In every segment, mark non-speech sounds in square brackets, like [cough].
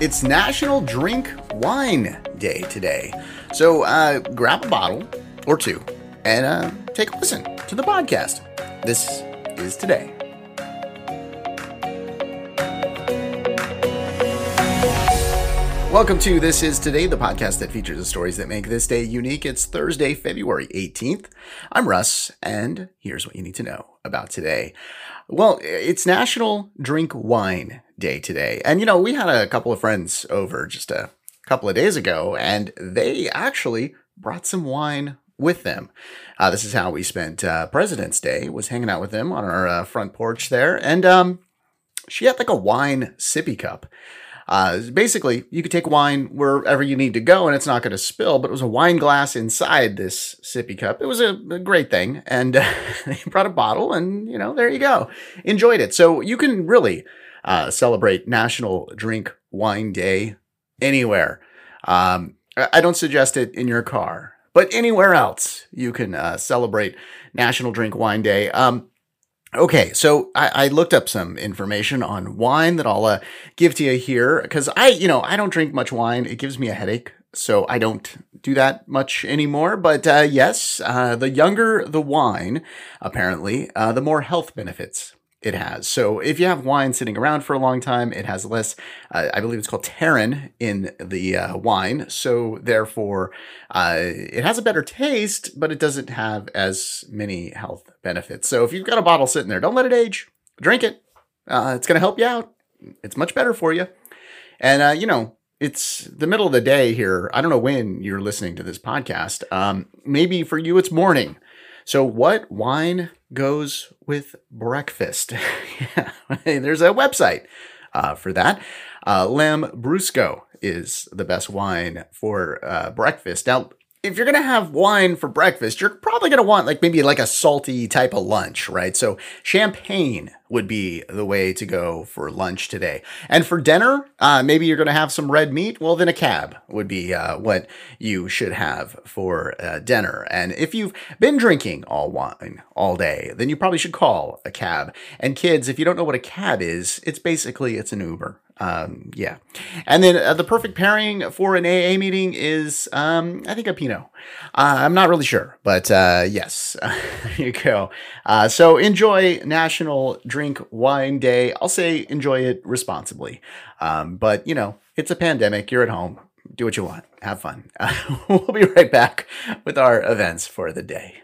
It's National Drink Wine Day today. So uh, grab a bottle or two and uh, take a listen to the podcast. This is today. Welcome to This Is Today, the podcast that features the stories that make this day unique. It's Thursday, February 18th. I'm Russ, and here's what you need to know about today. Well, it's National Drink Wine Day today. And, you know, we had a couple of friends over just a couple of days ago, and they actually brought some wine with them. Uh, this is how we spent uh, President's Day, was hanging out with them on our uh, front porch there. And um, she had like a wine sippy cup. Uh, basically, you could take wine wherever you need to go and it's not going to spill, but it was a wine glass inside this sippy cup. It was a, a great thing. And [laughs] they brought a bottle and, you know, there you go. Enjoyed it. So you can really uh, celebrate National Drink Wine Day anywhere. Um, I don't suggest it in your car, but anywhere else you can uh, celebrate National Drink Wine Day. Um, Okay, so I, I, looked up some information on wine that I'll uh, give to you here because I, you know, I don't drink much wine. It gives me a headache, so I don't do that much anymore. But uh, yes, uh, the younger the wine, apparently, uh, the more health benefits it has. So if you have wine sitting around for a long time, it has less, uh, I believe it's called tannin in the uh, wine. So therefore, uh, it has a better taste, but it doesn't have as many health benefits. So if you've got a bottle sitting there, don't let it age. Drink it. Uh, it's going to help you out. It's much better for you. And, uh, you know, it's the middle of the day here. I don't know when you're listening to this podcast. Um, maybe for you, it's morning. So, what wine goes with breakfast? [laughs] yeah, there's a website uh, for that. Uh, Lambrusco is the best wine for uh, breakfast. Now, if you're going to have wine for breakfast, you're probably going to want like maybe like a salty type of lunch, right? So champagne would be the way to go for lunch today. And for dinner, uh, maybe you're going to have some red meat. Well, then a cab would be uh, what you should have for uh, dinner. And if you've been drinking all wine all day, then you probably should call a cab. And kids, if you don't know what a cab is, it's basically it's an Uber. Um, yeah. And then uh, the perfect pairing for an AA meeting is, um, I think a Pinot. Uh, I'm not really sure, but uh, yes, [laughs] there you go. Uh, so enjoy National Drink Wine Day. I'll say enjoy it responsibly. Um, but, you know, it's a pandemic. You're at home. Do what you want. Have fun. [laughs] we'll be right back with our events for the day.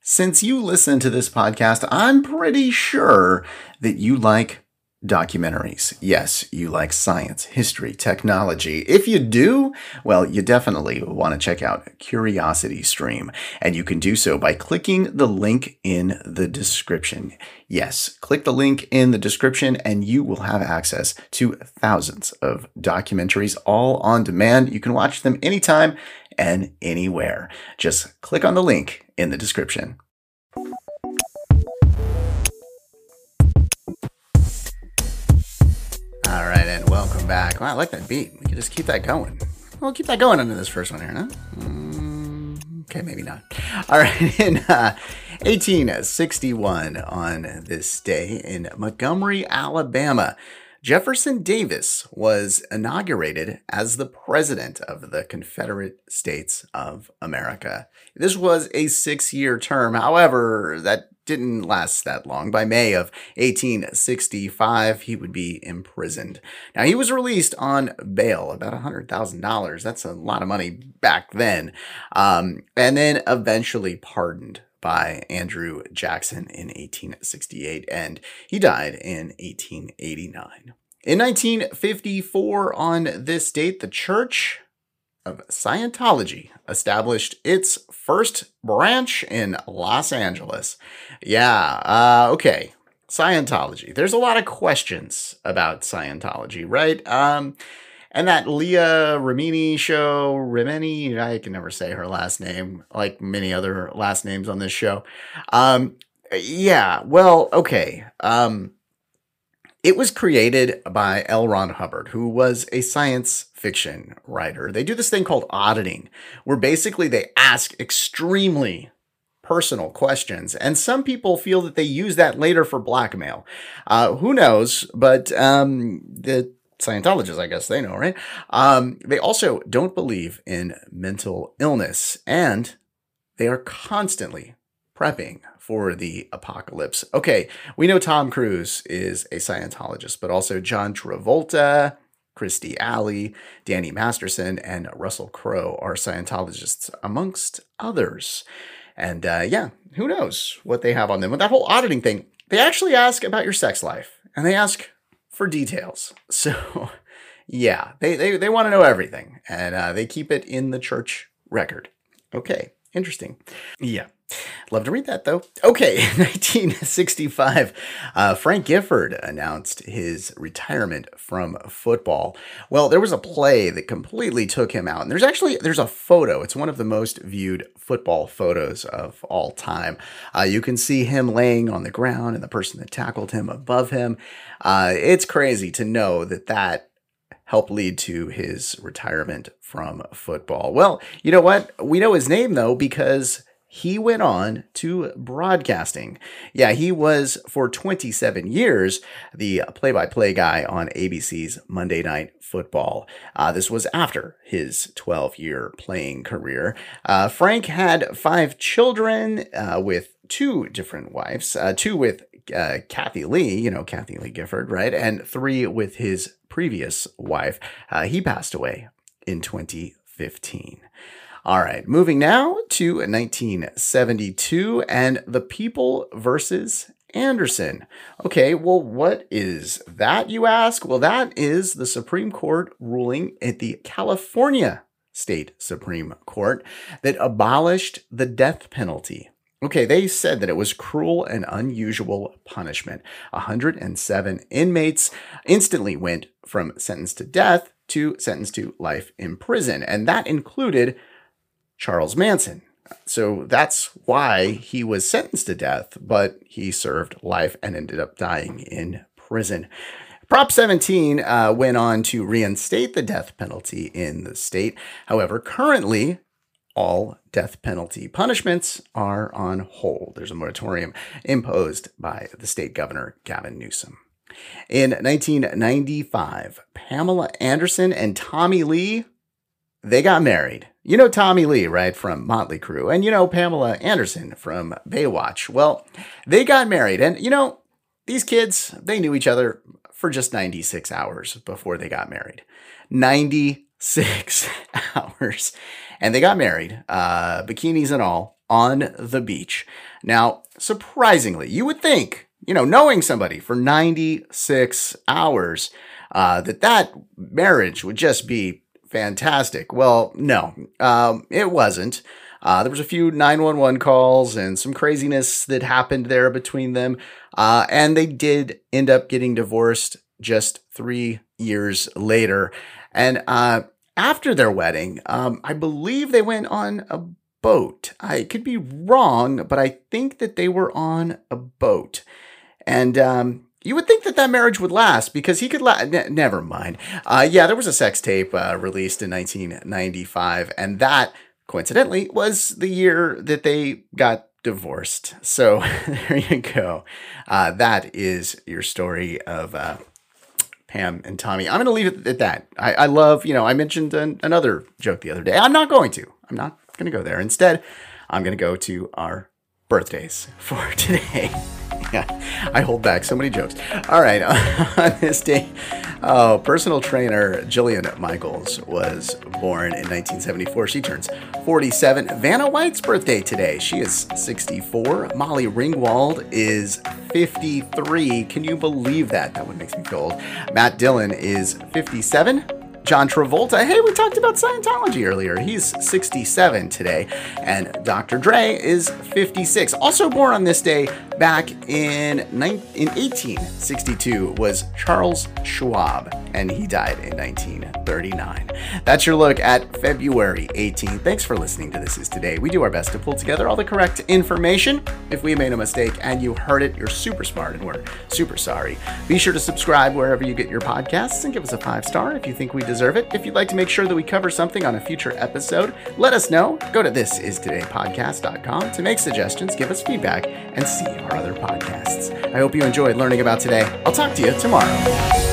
Since you listen to this podcast, I'm pretty sure that you like documentaries. Yes, you like science, history, technology. If you do, well, you definitely want to check out Curiosity Stream, and you can do so by clicking the link in the description. Yes, click the link in the description and you will have access to thousands of documentaries all on demand. You can watch them anytime and anywhere. Just click on the link in the description. And welcome back. Wow, I like that beat. We can just keep that going. We'll keep that going into this first one here, huh? Mm, okay, maybe not. [laughs] All right, [laughs] in uh, 1861, on this day in Montgomery, Alabama, Jefferson Davis was inaugurated as the President of the Confederate States of America. This was a six year term. However, that didn't last that long. By May of 1865, he would be imprisoned. Now, he was released on bail, about $100,000. That's a lot of money back then. Um, and then eventually pardoned by Andrew Jackson in 1868, and he died in 1889. In 1954, on this date, the Church of Scientology established its first branch in Los Angeles. Yeah, uh, okay. Scientology. There's a lot of questions about Scientology, right? Um, and that Leah Remini show, Remini, I can never say her last name, like many other last names on this show. Um, yeah, well, okay. Um, it was created by L. Ron Hubbard, who was a science fiction writer. They do this thing called auditing, where basically they ask extremely personal questions. And some people feel that they use that later for blackmail. Uh, who knows? But um, the Scientologists, I guess they know, right? Um, they also don't believe in mental illness and they are constantly prepping for the apocalypse. Okay, we know Tom Cruise is a Scientologist, but also John Travolta, Kirstie Alley, Danny Masterson, and Russell Crowe are Scientologists, amongst others. And uh, yeah, who knows what they have on them. With that whole auditing thing, they actually ask about your sex life and they ask for details. [laughs] So yeah, they, they, they want to know everything and uh, they keep it in the church record. Okay, interesting. Yeah. Love to read that though. Okay, [laughs] 1965, uh, Frank Gifford announced his retirement from football. Well, there was a play that completely took him out, and there's actually there's a photo. It's one of the most viewed football photos of all time. Uh, you can see him laying on the ground, and the person that tackled him above him. Uh, it's crazy to know that that helped lead to his retirement from football. Well, you know what? We know his name though because he went on to broadcasting. Yeah, he was for 27 years the play by play guy on ABC's Monday Night Football. Uh, this was after his 12 year playing career. Uh, Frank had five children uh, with two different wives, uh, two with uh, Kathie Lee, you know, Kathie Lee Gifford, right? And three with his previous wife. Uh, he passed away in 2015. All right, moving now to 1972 and The People versus Anderson. Okay, well, what is that, you ask? Well, that is the Supreme Court ruling at the California State Supreme Court that abolished the death penalty. Okay, they said that it was cruel and unusual punishment. 107 inmates instantly went from sentence to death to sentence to life in prison, and that included Charles Manson. So that's why he was sentenced to death, but he served life and ended up dying in prison. Prop 17 uh, went on to reinstate the death penalty in the state. However, currently, all death penalty punishments are on hold. There's a moratorium imposed by the state governor, Gavin Newsom. In 1995, Pamela Anderson and Tommy Lee, they got married. You know Tommy Lee, right, from Motley Crue, and you know Pamela Anderson from Baywatch. Well, they got married, and you know, these kids, they knew each other for just 96 hours before they got married. 96 [laughs] hours. And they got married, uh, bikinis and all, on the beach. Now, surprisingly, you would think, you know, knowing somebody for 96 hours, uh, that that marriage would just be fantastic. Well, no, um, it wasn't. Uh, there was a few 911 calls and some craziness that happened there between them. Uh, and they did end up getting divorced just three years later. And uh, after their wedding, um, I believe they went on a boat. I could be wrong, but I think that they were on a boat. And um, you would think that that marriage would last because he could la- ne- never mind. Uh, yeah, there was a sex tape uh, released in 1995, and that coincidentally was the year that they got divorced. So [laughs] there you go. Uh, that is your story of uh, Pam and Tommy. I'm going to leave it at that. I, I love, you know, I mentioned an, another joke the other day. I'm not going to. I'm not going to go there. Instead, I'm going to go to our birthdays for [laughs] today. I hold back so many jokes. All right, [laughs] on this day, oh, personal trainer Jillian Michaels was born in 1974. She turns 47. Vanna White's birthday today. She is 64. Molly Ringwald is 53. Can you believe that? That one makes me feel old. Matt Dillon is 57. John Travolta. Hey, we talked about Scientology earlier. He's 67 today. And Dr. Dre is 56. Also born on this day back in, in 1862 was Charles Schwab, and he died in 1939. That's your look at February 18th. Thanks for listening to This Is Today. We do our best to pull together all the correct information. If we made a mistake and you heard it, you're super smart and we're super sorry. Be sure to subscribe wherever you get your podcasts and give us a five star if you think we deserve it. If you'd like to make sure that we cover something on a future episode, let us know. Go to thisistodaypodcast.com to make suggestions, give us feedback, and see our other podcasts. I hope you enjoyed learning about today. I'll talk to you tomorrow.